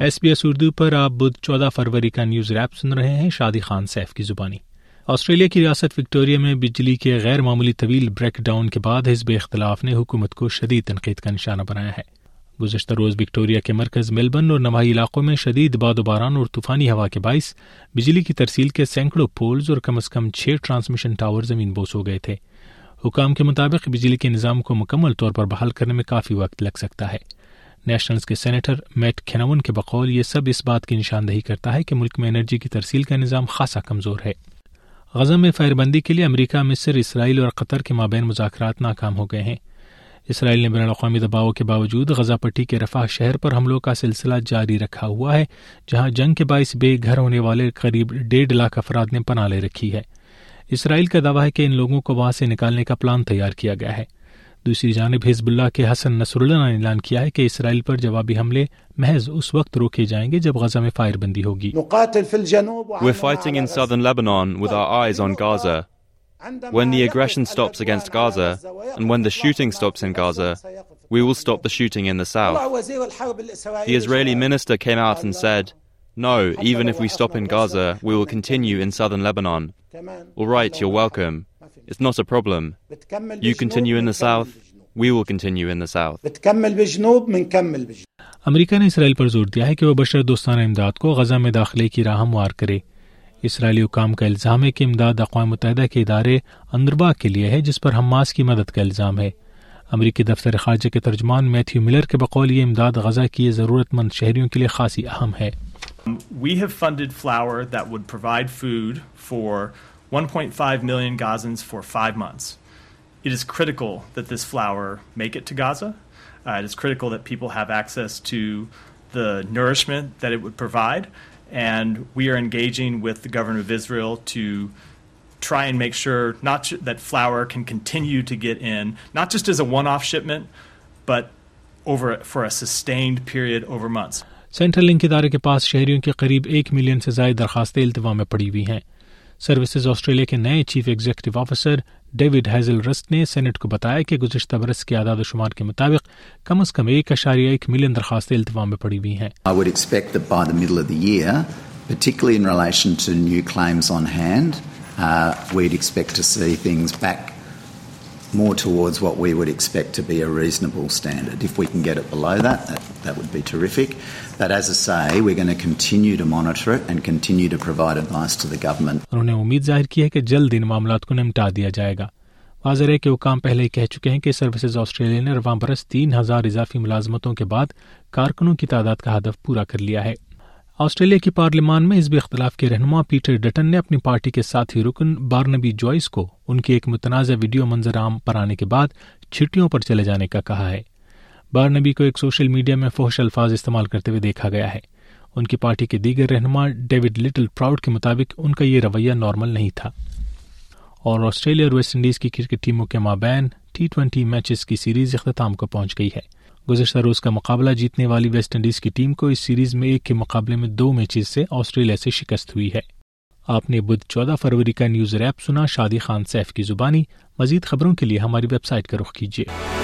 S B S Urdu پر آپ بدھ چودہ فروری کا نیوز ریپ سن رہے ہیں، شادی خان سیف کی زبانی۔ آسٹریلیا کی ریاست وکٹوریا میں بجلی کے غیر معمولی طویل بریک ڈاؤن کے بعد حزب اختلاف نے حکومت کو شدید تنقید کا نشانہ بنایا ہے۔ گزشتہ روز وکٹوریا کے مرکز ملبن اور نواحی علاقوں میں شدید باد و باران اور طوفانی ہوا کے باعث بجلی کی ترسیل کے سینکڑوں پولز اور کم از کم چھ ٹرانسمیشن ٹاور زمین بوس ہو گئے تھے۔ حکام کے مطابق بجلی کے نظام کو مکمل طور پر بحال کرنے میں کافی وقت لگ سکتا ہے۔ نیشنلز کے سینیٹر میٹ کھنون کے بقول یہ سب اس بات کی نشاندہی کرتا ہے کہ ملک میں انرجی کی ترسیل کا نظام خاصا کمزور ہے۔ غزہ میں فائر بندی کے لیے امریکہ، مصر، اسرائیل اور قطر کے مابین مذاکرات ناکام ہو گئے ہیں۔ اسرائیل نے بین الاقوامی دباؤ کے باوجود غزہ پٹی کے رفاح شہر پر حملوں کا سلسلہ جاری رکھا ہوا ہے، جہاں جنگ کے باعث بے گھر ہونے والے قریب ڈیڑھ لاکھ افراد نے پناہ لے رکھی ہے۔ اسرائیل کا دعویٰ ہے کہ ان لوگوں کو وہاں سے نکالنے کا پلان تیار کیا گیا ہے۔ دوسری جانب حزب اللہ کے حسن نصر اللہ نے اعلان کیا ہے کہ اسرائیل پر جوابی حملے محض اس وقت روکے جائیں گے جب غزہ میں فائر بندی ہوگی We're fighting in southern Lebanon with our eyes on Gaza. When the aggression stops against Gaza and when the shooting stops in Gaza, we will stop the shooting in the south. The Israeli minister came out and said, No, even if we stop in Gaza, we will continue in southern Lebanon. All right, you're welcome. It's not a problem. You continue in the south, we will continue in the south. امریکہ نے اسرائیل پر زور دیا ہے کہ وہ بشر دوستانہ امداد کو غزہ میں داخلے کی راہ ہموار کرے۔ اسرائیلی حکام کا الزام ہے کہ امداد اقوام متحدہ کے ادارے اندربا کے لیے ہے جس پر حماس کی مدد کا الزام ہے۔ امریکی دفتر خارجہ کے ترجمان میتھیو ملر کے بقول یہ امداد غزہ کی ضرورت مند شہریوں کے لیے خاصی اہم ہے۔ We have funded flour that would provide food for 1.5 million Gazans for five months. It is critical that this flour make it to Gaza. Uh, it is critical that people have access to the nourishment that it would provide. And we are engaging with the government of Israel to try and make sure not ju- that flour can continue to get in, not just as a one-off shipment, but over for a sustained period over months. Centrelink ادارے کے پاس شہریوں کی قریب ایک million سے زائد درخواستیں التوا میں پڑی ہوئی ہیں سروسز آسٹریلیا کے نئے chief executive officer David Hazelhurst نے سینٹ کو بتایا کہ گزشتہ برس کے اعداد و شمار کے مطابق کم از کم ایک اشاریہ ایک ملین درخواستیں التوا میں پڑی ہوئی ہیں۔ Particularly in relation to new claims on hand, uh, we'd expect to see things back more towards what we would expect to be a reasonable standard. If we can get it below that, that, that would be terrific. But as I say, we're going to continue to monitor it and continue to provide advice to the government. انہوں نے امید ظاہر کی ہے کہ جلد ان معاملات کو نمٹا دیا جائے گا واضح ہے کہ حکام پہلے ہی کہہ چکے ہیں کہ سروسز آسٹریلیا نے رواں برس تین ہزار اضافی ملازمتوں کے بعد کارکنوں کی تعداد کا ہدف پورا کر لیا ہے آسٹریلیا کی پارلیمان میں حزب اختلاف کے رہنما پیٹر ڈٹن نے اپنی پارٹی کے ساتھی رکن بارنبی جوائس کو ان کی ایک متنازع ویڈیو منظر عام پر آنے کے بعد چھٹیوں پر چلے جانے کا کہا ہے۔ بارنبی کو ایک سوشل میڈیا میں فوش الفاظ استعمال کرتے ہوئے دیکھا گیا ہے۔ ان کی پارٹی کے دیگر رہنما ڈیوڈ لٹل پراؤڈ کے مطابق ان کا یہ رویہ نارمل نہیں تھا۔ اور آسٹریلیا اور ویسٹ انڈیز کی کرکٹ ٹیموں کے مابین ٹی ٹوینٹی میچز کی سیریز اختتام کو پہنچ گئی ہے۔ گزشتہ روز کا مقابلہ جیتنے والی ویسٹ انڈیز کی ٹیم کو اس سیریز میں ایک کے مقابلے میں دو میچز سے آسٹریلیا سے شکست ہوئی ہے۔ آپ نے بدھ چودہ فروری کا نیوز ریپ سنا، شادی خان سیف کی زبانی، مزید خبروں کے لیے ہماری ویب سائٹ کا رخ کیجیے۔